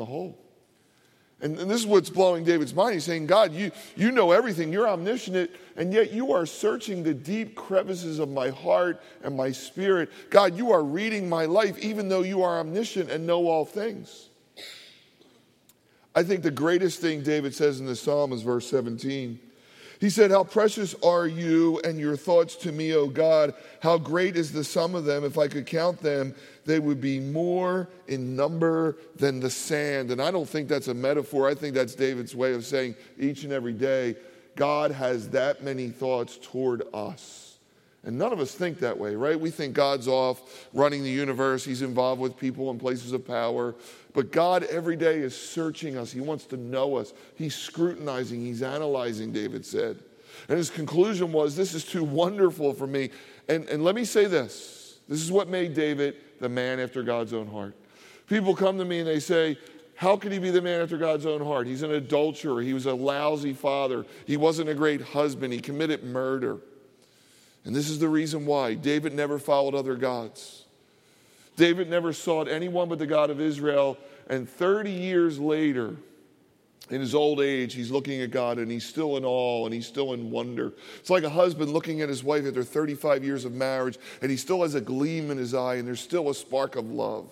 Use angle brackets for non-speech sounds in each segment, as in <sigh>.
the whole. And, and, this is what's blowing David's mind. He's saying, God, you, you know everything. You're omniscient, and yet you are searching the deep crevices of my heart and my spirit. God, you are reading my life, even though you are omniscient and know all things. I think the greatest thing David says in the psalm is verse 17. He said, How precious are you and your thoughts to me, O God. How great is the sum of them. If I could count them, they would be more in number than the sand. And I don't think that's a metaphor. I think that's David's way of saying each and every day, God has that many thoughts toward us. And none of us think that way, right? We think God's off running the universe, He's involved with people in places of power. But God every day is searching us. He wants to know us. He's scrutinizing, He's analyzing, David said. And his conclusion was, This is too wonderful for me. And, and let me say this this is what made David the man after God's own heart. People come to me and they say, How could he be the man after God's own heart? He's an adulterer. He was a lousy father. He wasn't a great husband. He committed murder. And this is the reason why David never followed other gods. David never sought anyone but the God of Israel. And 30 years later, in his old age, he's looking at God and he's still in awe and he's still in wonder. It's like a husband looking at his wife after 35 years of marriage and he still has a gleam in his eye and there's still a spark of love.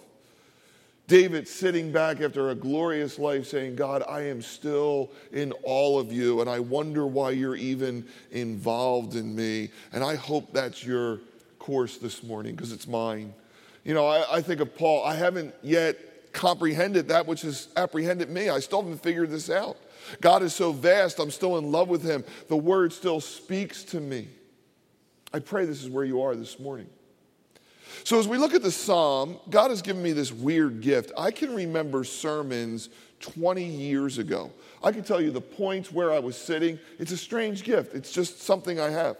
David sitting back after a glorious life saying, God, I am still in all of you, and I wonder why you're even involved in me. And I hope that's your course this morning because it's mine. You know, I, I, think of Paul, I haven't yet comprehended that which has apprehended me. I still haven't figured this out. God is so vast, I'm still in love with him. The word still speaks to me. I pray this is where you are this morning. So, as we look at the psalm, God has given me this weird gift. I can remember sermons 20 years ago. I can tell you the points where I was sitting. It's a strange gift, it's just something I have.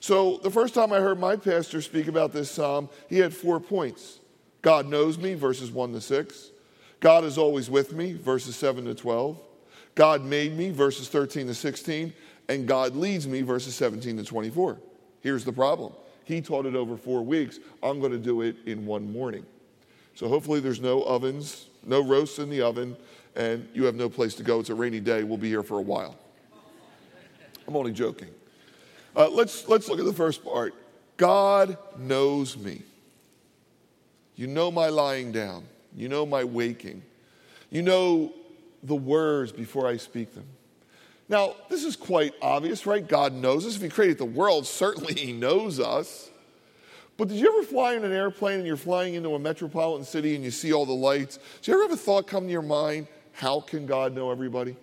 So, the first time I heard my pastor speak about this psalm, he had four points God knows me, verses 1 to 6. God is always with me, verses 7 to 12. God made me, verses 13 to 16. And God leads me, verses 17 to 24. Here's the problem he taught it over four weeks. I'm going to do it in one morning. So hopefully there's no ovens, no roasts in the oven, and you have no place to go. It's a rainy day. We'll be here for a while. I'm only joking. Uh, let's, let's look at the first part. God knows me. You know my lying down. You know my waking. You know the words before I speak them. Now, this is quite obvious, right? God knows us. If He created the world, <laughs> certainly He knows us. But did you ever fly in an airplane and you're flying into a metropolitan city and you see all the lights? Did you ever have a thought come to your mind, how can God know everybody?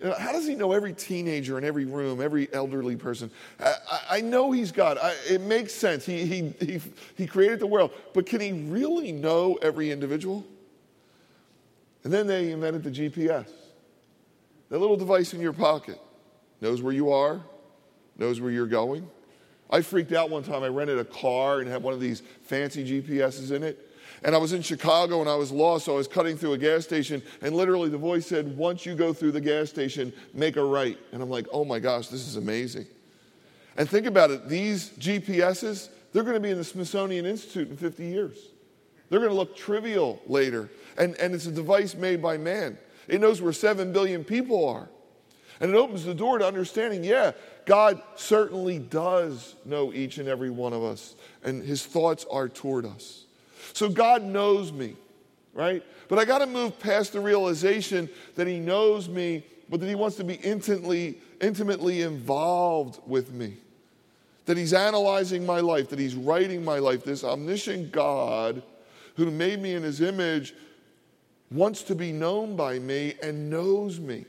Know, how does he know every teenager in every room, every elderly person? I, I know he's God. I, it makes sense. He, he, he, he created the world. But can he really know every individual? And then they invented the GPS. That little device in your pocket knows where you are, knows where you're going. I freaked out one time. I rented a car and had one of these fancy GPSs in it. And I was in Chicago and I was lost, so I was cutting through a gas station, and literally the voice said, Once you go through the gas station, make a right. And I'm like, Oh my gosh, this is amazing. And think about it these GPSs, they're going to be in the Smithsonian Institute in 50 years. They're going to look trivial later. And, and it's a device made by man. It knows where 7 billion people are. And it opens the door to understanding yeah, God certainly does know each and every one of us, and his thoughts are toward us. So God knows me, right? But I got to move past the realization that he knows me, but that he wants to be intimately, intimately involved with me. That he's analyzing my life, that he's writing my life. This omniscient God who made me in his image wants to be known by me and knows me.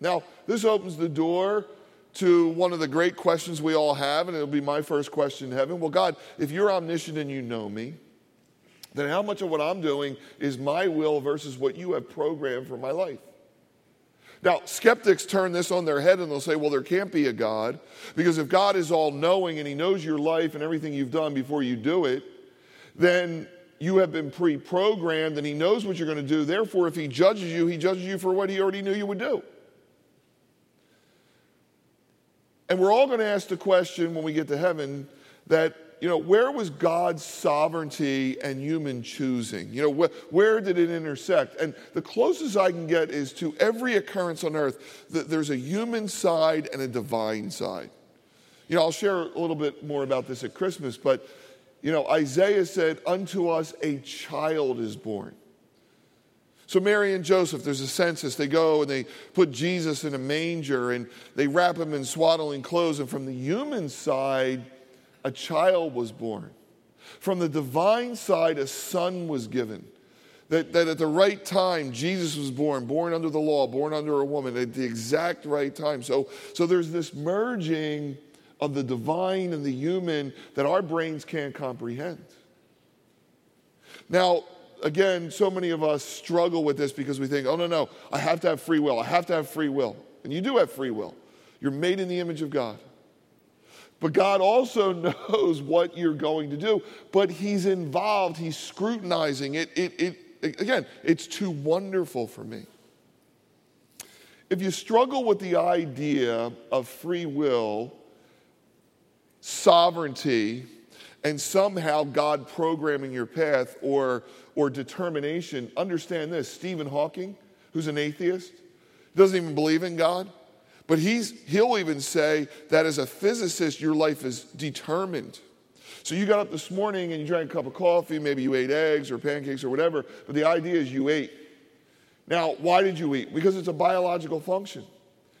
Now, this opens the door to one of the great questions we all have, and it'll be my first question in heaven. Well, God, if you're omniscient and you know me, then how much of what I'm doing is my will versus what you have programmed for my life? Now, skeptics turn this on their head and they'll say, well, there can't be a God, because if God is all knowing and He knows your life and everything you've done before you do it, then you have been pre programmed and He knows what you're going to do. Therefore, if He judges you, He judges you for what He already knew you would do. And we're all going to ask the question when we get to heaven that you know, where was God's sovereignty and human choosing? You know, wh- where did it intersect? And the closest I can get is to every occurrence on earth that there's a human side and a divine side. You know, I'll share a little bit more about this at Christmas, but, you know, Isaiah said, Unto us a child is born. So, Mary and Joseph, there's a census. They go and they put Jesus in a manger and they wrap him in swaddling clothes. And from the human side, a child was born. From the divine side, a son was given. That, that at the right time, Jesus was born, born under the law, born under a woman, at the exact right time. So, so there's this merging of the divine and the human that our brains can't comprehend. Now, again, so many of us struggle with this because we think, oh, no, no, I have to have free will. I have to have free will. And you do have free will. You're made in the image of God. But God also <laughs> knows what you're going to do. But He's involved, He's scrutinizing it. it, it again, it's too wonderful for me. If you struggle with the idea of free will, sovereignty, and somehow God programming your path or, or determination, understand this Stephen Hawking, who's an atheist, doesn't even believe in God, but he's, he'll even say that as a physicist, your life is determined. So you got up this morning and you drank a cup of coffee, maybe you ate eggs or pancakes or whatever, but the idea is you ate. Now, why did you eat? Because it's a biological function.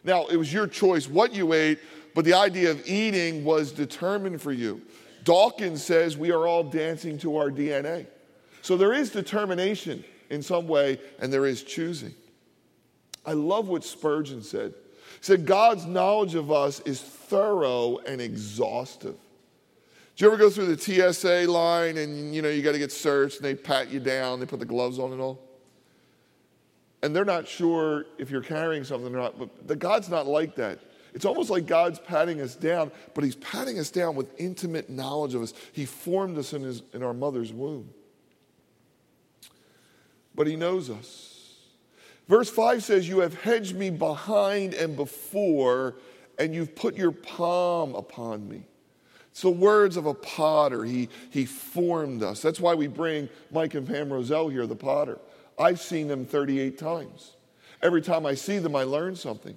Now, it was your choice what you ate, but the idea of eating was determined for you. Dawkins says we are all dancing to our DNA. So there is determination in some way, and there is choosing. I love what Spurgeon said. Said, God's knowledge of us is thorough and exhaustive. Do you ever go through the TSA line and you know you got to get searched and they pat you down, they put the gloves on and all? And they're not sure if you're carrying something or not, but the God's not like that. It's almost like God's patting us down, but He's patting us down with intimate knowledge of us. He formed us in, his, in our mother's womb. But He knows us. Verse 5 says, You have hedged me behind and before, and you've put your palm upon me. It's the words of a potter. He, he formed us. That's why we bring Mike and Pam Roselle here, the potter. I've seen them 38 times. Every time I see them, I learn something.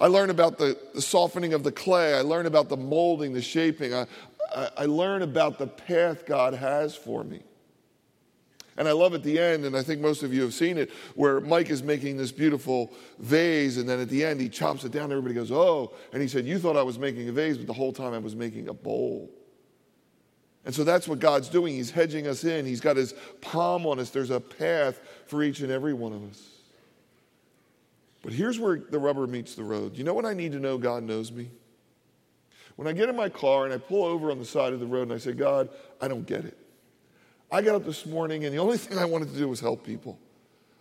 I learn about the, the softening of the clay. I learn about the molding, the shaping. I, I, I learn about the path God has for me. And I love at the end, and I think most of you have seen it, where Mike is making this beautiful vase, and then at the end he chops it down. Everybody goes, Oh. And he said, You thought I was making a vase, but the whole time I was making a bowl. And so that's what God's doing. He's hedging us in, He's got His palm on us. There's a path for each and every one of us. But here's where the rubber meets the road. You know what I need to know God knows me? When I get in my car and I pull over on the side of the road and I say, God, I don't get it. I got up this morning and the only thing I wanted to do was help people.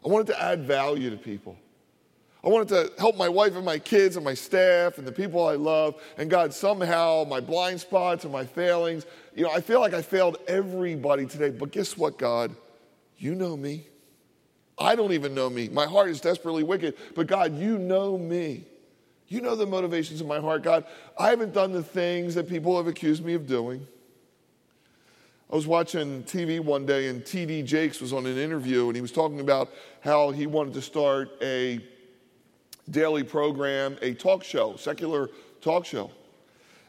I wanted to add value to people. I wanted to help my wife and my kids and my staff and the people I love. And God, somehow my blind spots and my failings, you know, I feel like I failed everybody today. But guess what, God? You know me. I don't even know me. My heart is desperately wicked. But God, you know me. You know the motivations of my heart. God, I haven't done the things that people have accused me of doing. I was watching TV one day and TD Jakes was on an interview and he was talking about how he wanted to start a daily program, a talk show, secular talk show.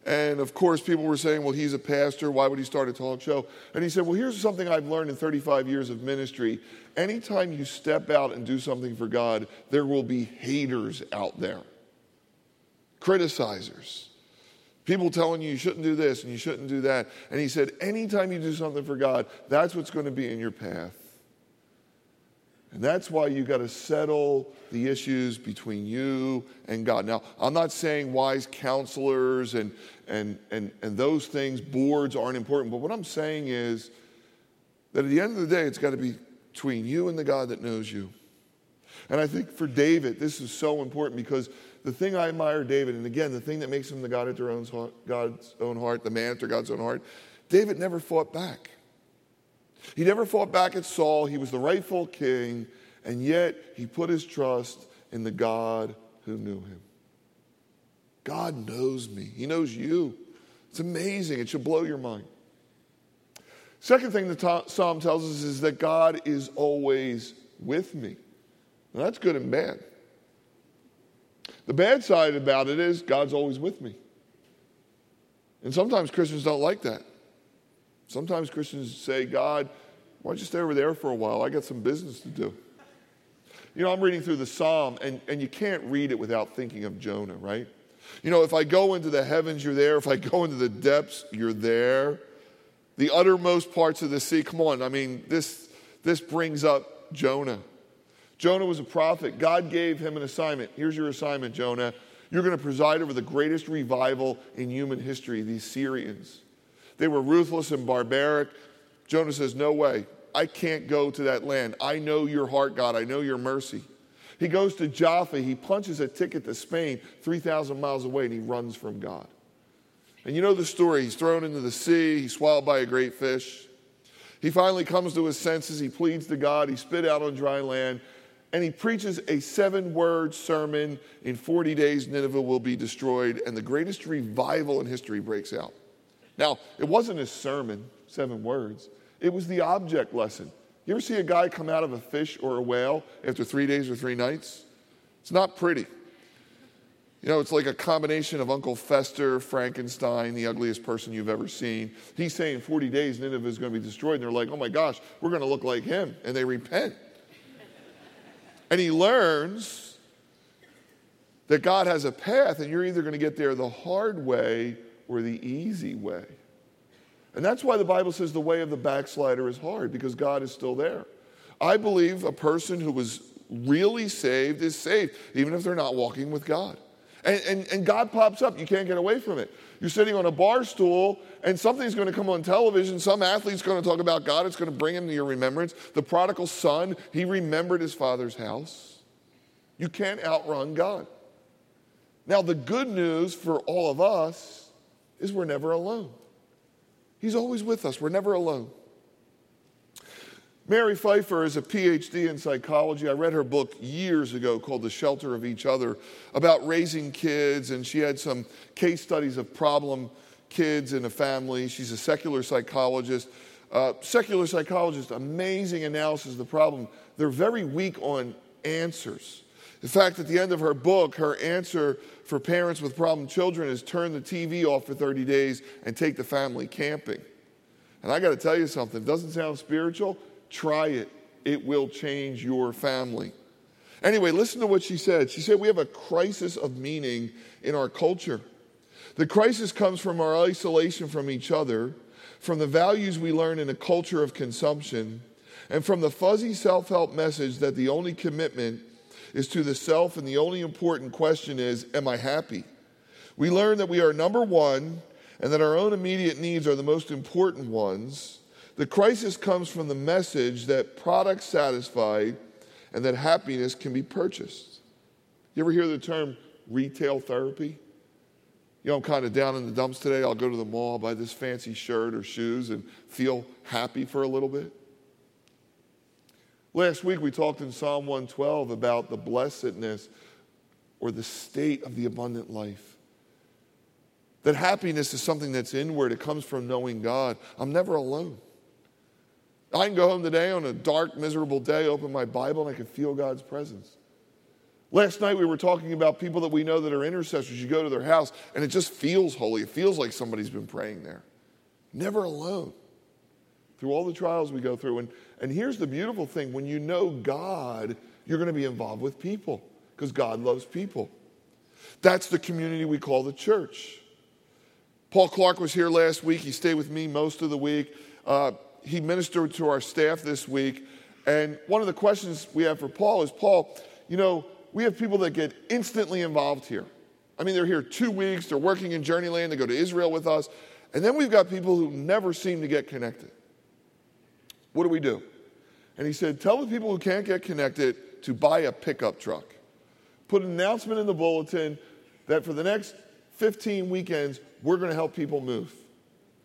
And of course, people were saying, well, he's a pastor. Why would he start a talk show? And he said, well, here's something I've learned in 35 years of ministry. Anytime you step out and do something for God, there will be haters out there, criticizers, people telling you you shouldn't do this and you shouldn't do that. And he said, anytime you do something for God, that's what's going to be in your path. And that's why you got to settle the issues between you and God. Now, I'm not saying wise counselors and, and, and, and those things, boards aren't important, but what I'm saying is that at the end of the day, it's got to be between you and the God that knows you. And I think for David, this is so important because the thing I admire David, and again, the thing that makes him the God after God's own heart, the man after God's own heart, David never fought back. He never fought back at Saul. He was the rightful king, and yet he put his trust in the God who knew him. God knows me, He knows you. It's amazing. It should blow your mind. Second thing the psalm tells us is that God is always with me. Now, that's good and bad. The bad side about it is God's always with me. And sometimes Christians don't like that. Sometimes Christians say, God, why don't you stay over there for a while? I got some business to do. You know, I'm reading through the psalm, and, and you can't read it without thinking of Jonah, right? You know, if I go into the heavens, you're there. If I go into the depths, you're there. The uttermost parts of the sea, come on. I mean, this, this brings up Jonah. Jonah was a prophet. God gave him an assignment. Here's your assignment, Jonah. You're going to preside over the greatest revival in human history, the Assyrians. They were ruthless and barbaric. Jonah says, No way. I can't go to that land. I know your heart, God. I know your mercy. He goes to Jaffa. He punches a ticket to Spain 3,000 miles away and he runs from God. And you know the story. He's thrown into the sea, he's swallowed by a great fish. He finally comes to his senses. He pleads to God. He spit out on dry land and he preaches a seven word sermon in 40 days nineveh will be destroyed and the greatest revival in history breaks out now it wasn't a sermon seven words it was the object lesson you ever see a guy come out of a fish or a whale after three days or three nights it's not pretty you know, it's like a combination of Uncle Fester, Frankenstein, the ugliest person you've ever seen. He's saying 40 days Nineveh is going to be destroyed. And they're like, oh my gosh, we're going to look like him. And they repent. And he learns that God has a path, and you're either going to get there the hard way or the easy way. And that's why the Bible says the way of the backslider is hard, because God is still there. I believe a person who was really saved is saved, even if they're not walking with God. And, and, and, God pops up. You can't get away from it. You're sitting on a bar stool, and something's going to come on television. Some athlete's going to talk about God. It's going to bring him to your remembrance. The prodigal son, he remembered his father's house. You can't outrun God. Now, the good news for all of us is we're never alone. He's always with us, we're never alone. Mary Pipher is a PhD in psychology. I read her book years ago called The Shelter of Each Other about raising kids, and she had some case studies of problem kids in a family. She's a secular psychologist. Uh, secular psychologist, amazing analysis of the problem. They're very weak on answers. In fact, at the end of her book, her answer for parents with problem children is turn the TV off for 30 days and take the family camping. And I got to tell you something, it doesn't sound spiritual, Try it, it will change your family. Anyway, listen to what she said. She said, We have a crisis of meaning in our culture. The crisis comes from our isolation from each other, from the values we learn in a culture of consumption, and from the fuzzy self help message that the only commitment is to the self and the only important question is, Am I happy? We learn that we are number one and that our own immediate needs are the most important ones the crisis comes from the message that products satisfy and that happiness can be purchased. You ever hear the term retail therapy? You know, I'm kind of down in the dumps today. I'll go to the mall, buy this fancy shirt or shoes, and feel happy for a little bit. Last week we talked in Psalm 112 about the blessedness or the state of the abundant life. That happiness is something that's inward, it comes from knowing God. I'm never alone. I can go home today on a dark, miserable day, open my Bible, and I can feel God's presence. Last night we were talking about people that we know that are intercessors. You go to their house and it just feels holy. It feels like somebody's been praying there. Never alone. Through all the trials we go through. And, and here's the beautiful thing when you know God, you're going to be involved with people because God loves people. That's the community we call the church. Paul Clark was here last week. He stayed with me most of the week. Uh, he ministered to our staff this week. And one of the questions we have for Paul is Paul, you know, we have people that get instantly involved here. I mean, they're here two weeks, they're working in Journeyland, they go to Israel with us. And then we've got people who never seem to get connected. What do we do? And he said, Tell the people who can't get connected to buy a pickup truck. Put an announcement in the bulletin that for the next 15 weekends, we're going to help people move.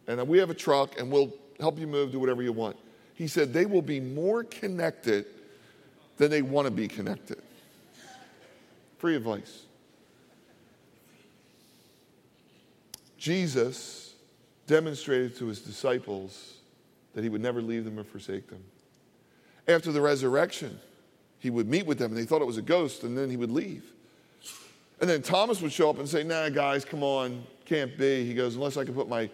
And we have a truck and we'll help you move, do whatever you want. He said they will be more connected than they want to be connected. Free advice. Jesus demonstrated to his disciples that he would never leave them or forsake them. After the resurrection, he would meet with them and they thought it was a ghost and then he would leave. And then Thomas would show up and say, Nah, guys, come on, can't be. He goes, Unless I can put my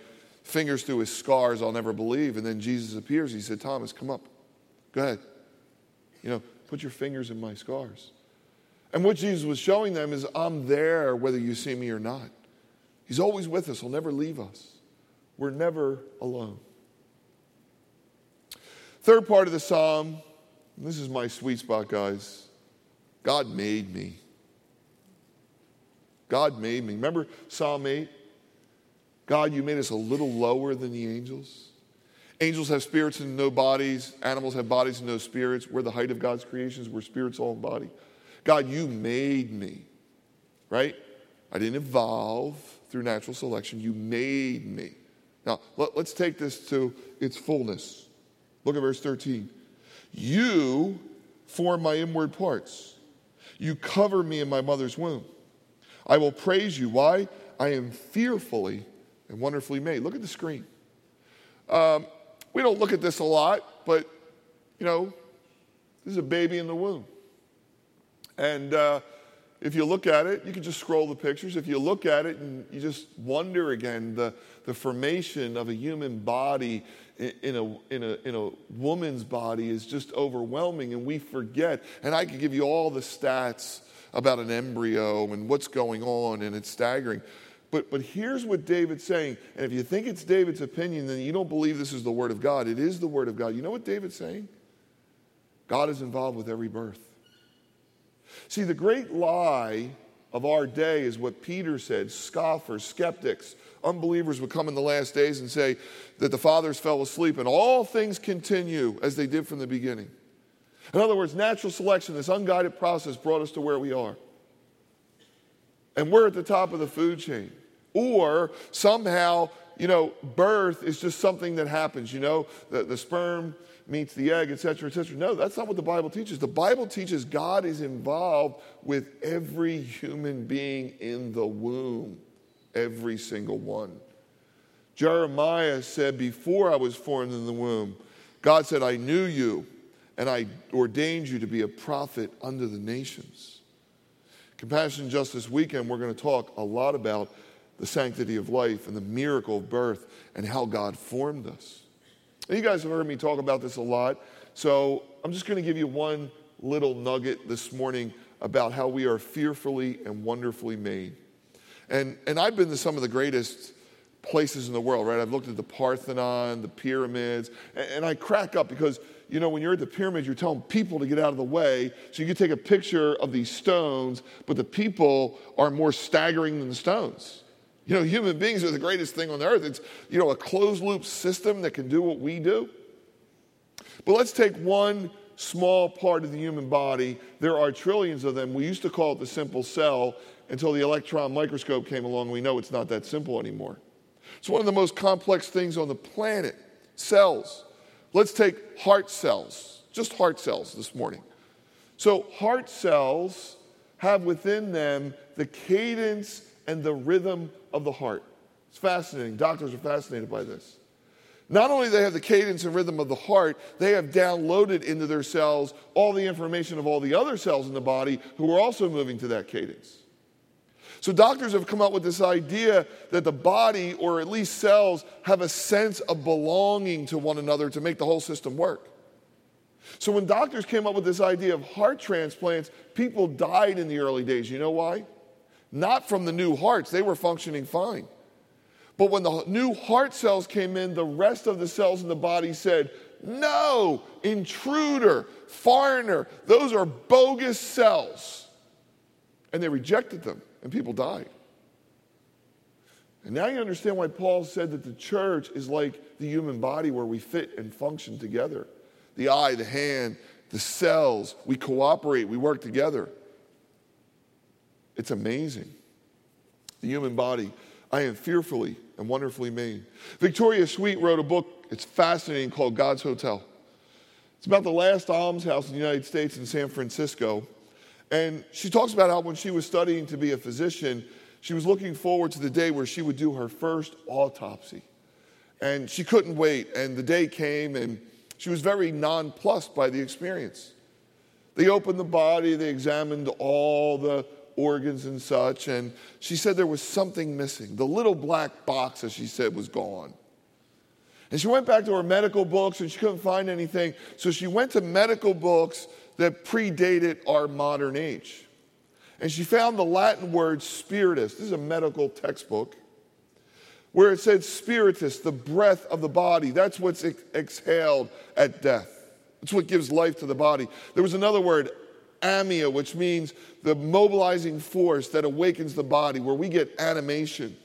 fingers through his scars, I'll never believe. And then Jesus appears. He said, Thomas, come up. Go ahead. You know, put your fingers in my scars. And what Jesus was showing them is, I'm there whether you see me or not. He's always with us, He'll never leave us. We're never alone. Third part of the psalm, this is my sweet spot, guys. God made me. God made me. Remember Psalm 8? God, you made us a little lower than the angels. Angels have spirits and no bodies. Animals have bodies and no spirits. We're the height of God's creations. We're spirits, all in body. God, you made me, right? I didn't evolve through natural selection. You made me. Now, let, us take this to its fullness. Look at verse 13. You form my inward parts. You cover me in my mother's womb. I will praise you. Why? I am fearfully and wonderfully made. Look at the screen. Um, we don't look at this a lot, but you know, this is a baby in the womb. And uh, if you look at it, you can just scroll the pictures. If you look at it and you just wonder again, the, the formation of a human body in a, in, a, in a woman's body is just overwhelming, and we forget. And I could give you all the stats about an embryo and what's going on, and it's staggering. But, but here's what David's saying. And if you think it's David's opinion, then you don't believe this is the Word of God. It is the Word of God. You know what David's saying? God is involved with every birth. See, the great lie of our day is what Peter said scoffers, skeptics, unbelievers would come in the last days and say that the fathers fell asleep and all things continue as they did from the beginning. In other words, natural selection, this unguided process, brought us to where we are. And we're at the top of the food chain. Or somehow, you know, birth is just something that happens, you know, the, the sperm meets the egg, etc., etc. No, that's not what the Bible teaches. The Bible teaches God is involved with every human being in the womb, every single one. Jeremiah said, Before I was formed in the womb, God said, I knew you and I ordained you to be a prophet unto the nations. Compassion Justice Weekend, we're going to talk a lot about the sanctity of life and the miracle of birth and how God formed us. And you guys have heard me talk about this a lot, so I'm just going to give you one little nugget this morning about how we are fearfully and wonderfully made. And, and I've been to some of the greatest places in the world, right? I've looked at the Parthenon, the pyramids, and, and I crack up because, you know, when you're at the pyramids, you're telling people to get out of the way. So you can take a picture of these stones, but the people are more staggering than the stones. You know, human beings are the greatest thing on the earth. It's, you know, a closed loop system that can do what we do. But let's take one small part of the human body. There are trillions of them. We used to call it the simple cell until the electron microscope came along. We know it's not that simple anymore. It's one of the most complex things on the planet cells. Let's take heart cells, just heart cells this morning. So, heart cells have within them the cadence and the rhythm of the heart. It's fascinating. Doctors are fascinated by this. Not only do they have the cadence and rhythm of the heart, they have downloaded into their cells all the information of all the other cells in the body who are also moving to that cadence. So doctors have come up with this idea that the body, or at least cells, have a sense of belonging to one another to make the whole system work. So when doctors came up with this idea of heart transplants, people died in the early days. You know why? Not from the new hearts. They were functioning fine. But when the new heart cells came in, the rest of the cells in the body said, No, intruder, foreigner, those are bogus cells. And they rejected them, and people died. And now you understand why Paul said that the church is like the human body where we fit and function together. The eye, the hand, the cells, we cooperate, we work together. It's amazing. The human body. I am fearfully and wonderfully made. Victoria Sweet wrote a book, it's fascinating, called God's Hotel. It's about the last almshouse in the United States in San Francisco. And she talks about how when she was studying to be a physician, she was looking forward to the day where she would do her first autopsy. And she couldn't wait. And the day came, and she was very nonplussed by the experience. They opened the body, they examined all the organs and such, and she said there was something missing. The little black box, as she said, was gone. And she went back to her medical books and she couldn't find anything. So she went to medical books that predated our modern age. And she found the Latin word spiritus. This is a medical textbook where it said spiritus, the breath of the body. That's what's ex- exhaled at death. It's what gives life to the body. There was another word, anima, which means the mobilizing force that awakens the body, where we get animation.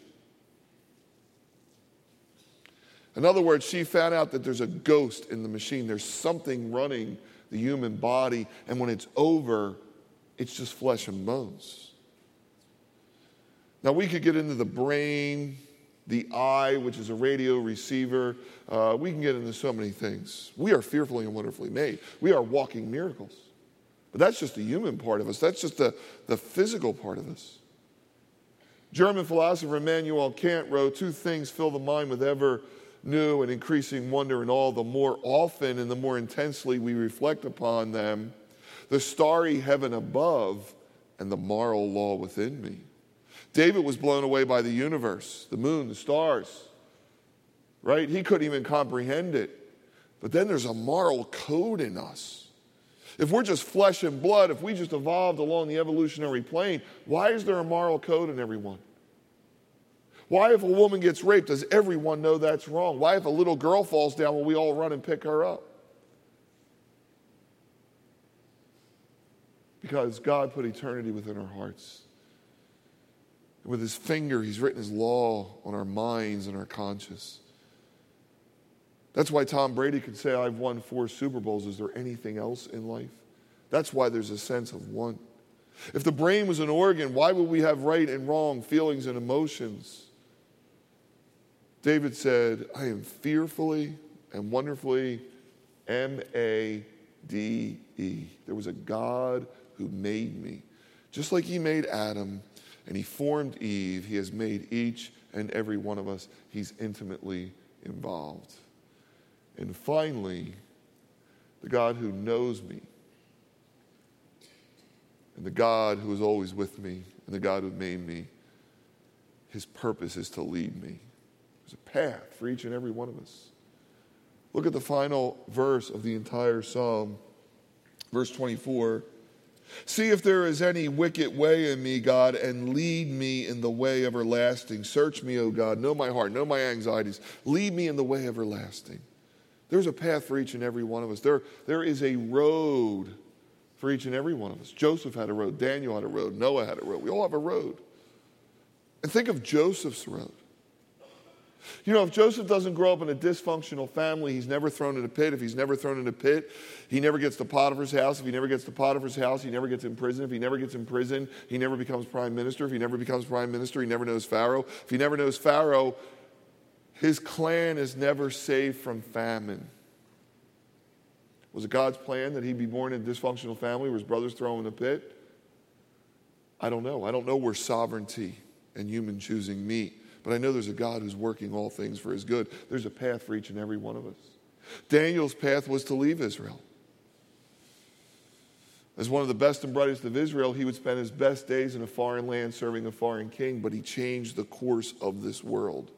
In other words, she found out that there's a ghost in the machine. There's something running the human body, and when it's over, it's just flesh and bones. Now, we could get into the brain, the eye, which is a radio receiver. Uh, we can get into so many things. We are fearfully and wonderfully made. We are walking miracles. But that's just the human part of us, that's just the, the physical part of us. German philosopher Immanuel Kant wrote, Two things fill the mind with ever new and increasing wonder and all, the more often and the more intensely we reflect upon them, the starry heaven above and the moral law within me. David was blown away by the universe, the moon, the stars, right? He couldn't even comprehend it. But then there's a moral code in us. If we're just flesh and blood, if we just evolved along the evolutionary plane, why is there a moral code in everyone? Why, if a woman gets raped, does everyone know that's wrong? Why, if a little girl falls down, will we all run and pick her up? Because God put eternity within our hearts. And with his finger, he's written his law on our minds and our conscience. That's why Tom Brady could say, I've won four Super Bowls. Is there anything else in life? That's why there's a sense of one. If the brain was an organ, why would we have right and wrong, feelings and emotions? David said, I am fearfully and wonderfully M A D E. There was a God who made me. Just like he made Adam and he formed Eve, he has made each and every one of us. He's intimately involved. And finally, the God who knows me, and the God who is always with me, and the God who made me, his purpose is to lead me. There's a path for each and every one of us. Look at the final verse of the entire psalm, verse 24. See if there is any wicked way in me, God, and lead me in the way everlasting. Search me, O God. Know my heart, know my anxieties. Lead me in the way everlasting. There's a path for each and every one of us. There, there is a road for each and every one of us. Joseph had a road, Daniel had a road, Noah had a road. We all have a road. And think of Joseph's road. You know, if Joseph doesn't grow up in a dysfunctional family, he's never thrown in a pit. If he's never thrown in a pit, he never gets to Potiphar's house. If he never gets to Potiphar's house, he never gets in prison. If he never gets in prison, he never becomes prime minister. If he never becomes prime minister, he never knows Pharaoh. If he never knows Pharaoh, his clan is never saved from famine. Was it God's plan that he be born in a dysfunctional family where his brothers throw him in a pit? I don't know. I don't know where sovereignty and human choosing meet. But I know there's a God who's working all things for his good. There's a path for each and every one of us. Daniel's path was to leave Israel. As one of the best and brightest of Israel, he would spend his best days in a foreign land serving a foreign king, but he changed the course of this world.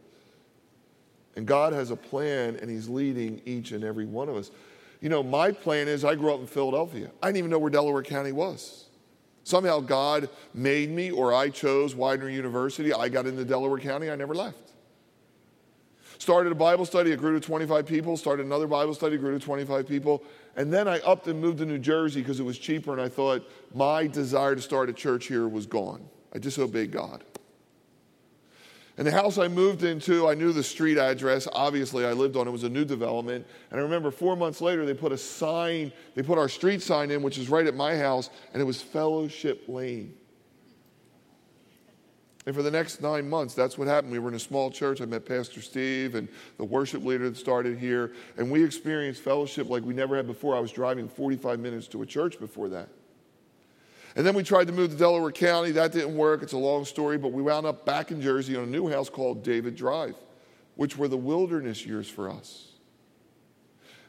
And God has a plan, and he's leading each and every one of us. You know, my plan is I grew up in Philadelphia. I didn't even know where Delaware County was. Somehow God made me, or I chose Widener University. I got into Delaware County. I never left. Started a Bible study, it grew to 25 people. Started another Bible study, grew to 25 people. And then I upped and moved to New Jersey because it was cheaper, and I thought my desire to start a church here was gone. I disobeyed God. And the house I moved into, I knew the street address. Obviously, I lived on it. Was a new development. And I remember four months later, they put a sign, they put our street sign in, which is right at my house, and it was Fellowship Lane. And for the next nine months, that's what happened. We were in a small church. I met Pastor Steve and the worship leader that started here. And we experienced fellowship like we never had before. I was driving 45 minutes to a church before that. And then we tried to move to Delaware County. That didn't work. It's a long story, but we wound up back in Jersey on a new house called David Drive. which were the wilderness years for us.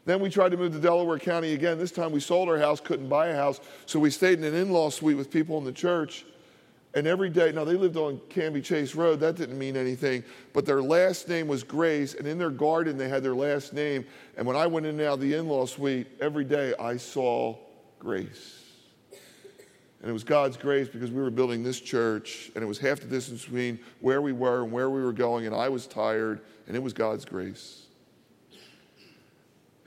Then we tried to move to Delaware County again. This time we sold our house, couldn't buy a house, so we stayed in an in law suite with people in the church. And every day, now they lived on Canby Chase Road, that didn't mean anything, but their last name was Grace, and in their garden they had their last name. And when I went in now the in law suite, every day I saw Grace. And it was God's grace because we were building this church, and it was half the distance between where we were and where we were going, and I was tired, and it was God's grace.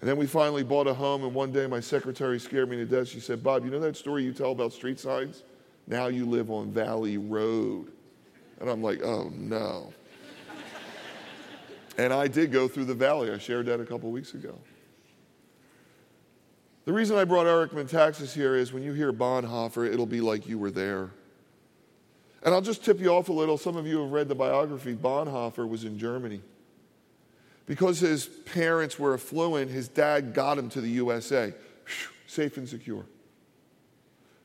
And then we finally bought a home, and one day my secretary scared me to death. She said, Bob, you know that story you tell about street signs? Now you live on Valley Road. And I'm like, oh no. and I did go through the valley. I shared that a couple weeks ago. The reason I brought Eric Metaxas here is when you hear Bonhoeffer, it'll be like you were there. And I'll just tip you off a little. Some of you have read the biography. Bonhoeffer was in Germany. Because his parents were affluent, his dad got him to the USA, Whew, safe and secure.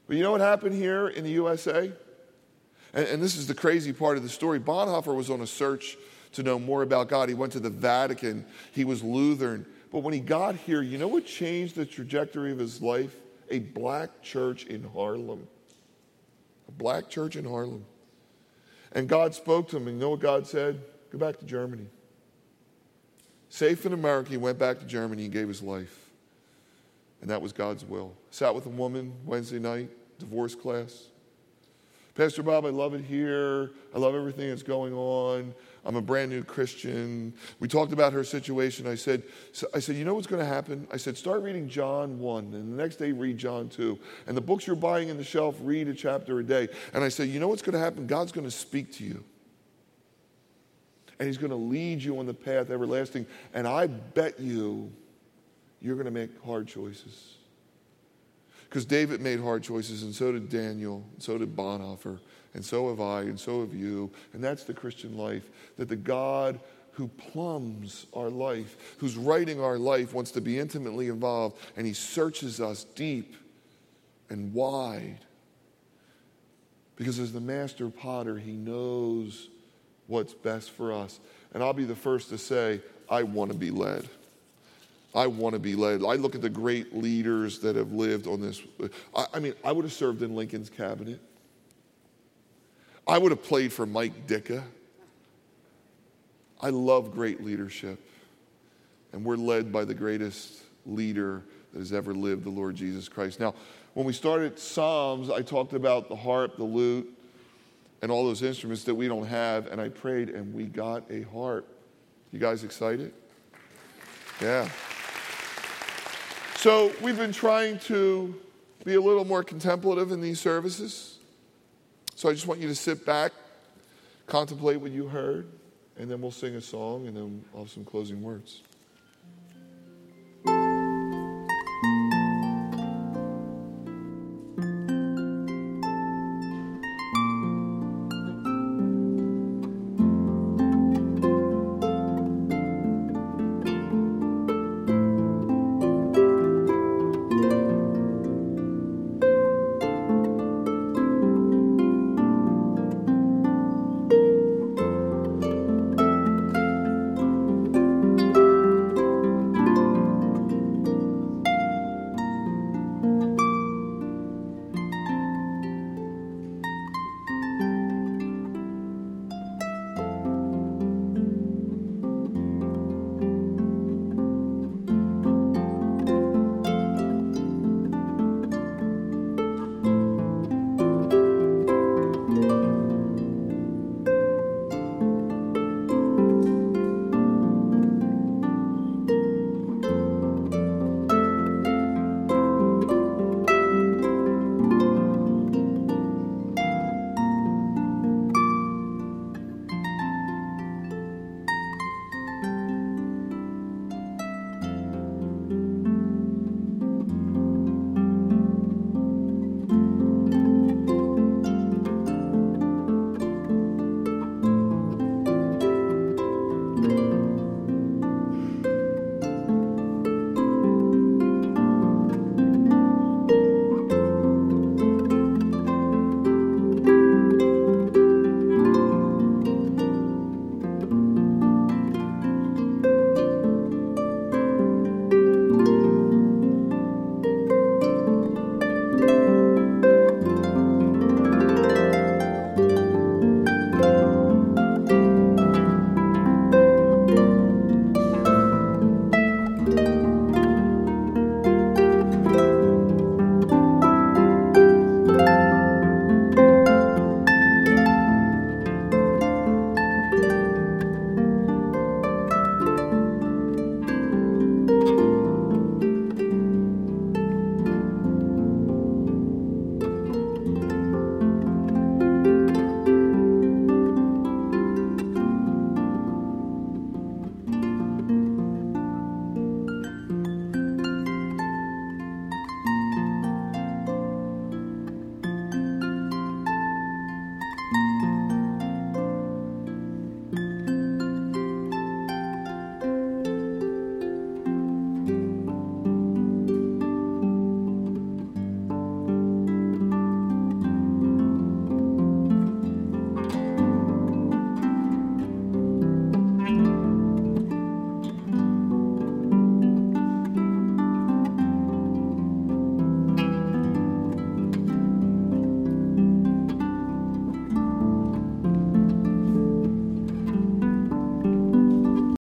But you know what happened here in the USA? And, and, this is the crazy part of the story. Bonhoeffer was on a search to know more about God. He went to the Vatican, he was Lutheran. But when he got here, you know what changed the trajectory of his life? A black church in Harlem. A black church in Harlem. And God spoke to him, and you know what God said? Go back to Germany. Safe in America, he went back to Germany and gave his life. And that was God's will. Sat with a woman Wednesday night, divorce class. Pastor Bob, I love it here. I love everything that's going on. I'm a brand new Christian. We talked about her situation. I said, I said, you know what's going to happen? I said, start reading John 1, and the next day read John 2. And the books you're buying in the shelf, read a chapter a day. And I said, you know what's going to happen? God's going to speak to you. And he's going to lead you on the path everlasting. And I bet you, you're going to make hard choices. Because David made hard choices, and so did Daniel, and so did Bonhoeffer and so have I, and so have you. And that's the Christian life that the God who plumbs our life, who's writing our life, wants to be intimately involved, and he searches us deep and wide. Because as the master potter, he knows what's best for us. And I'll be the first to say, I want to be led. I want to be led. I look at the great leaders that have lived on this. I, I mean, I would have served in Lincoln's cabinet. I would have played for Mike Ditka. I love great leadership. And we're led by the greatest leader that has ever lived, the Lord Jesus Christ. Now, when we started Psalms, I talked about the harp, the lute, and all those instruments that we don't have. And I prayed, and we got a harp. You guys excited? Yeah. So we've been trying to be a little more contemplative in these services. So I just want you to sit back, contemplate what you heard, and then we'll sing a song, and then I'll have some closing words.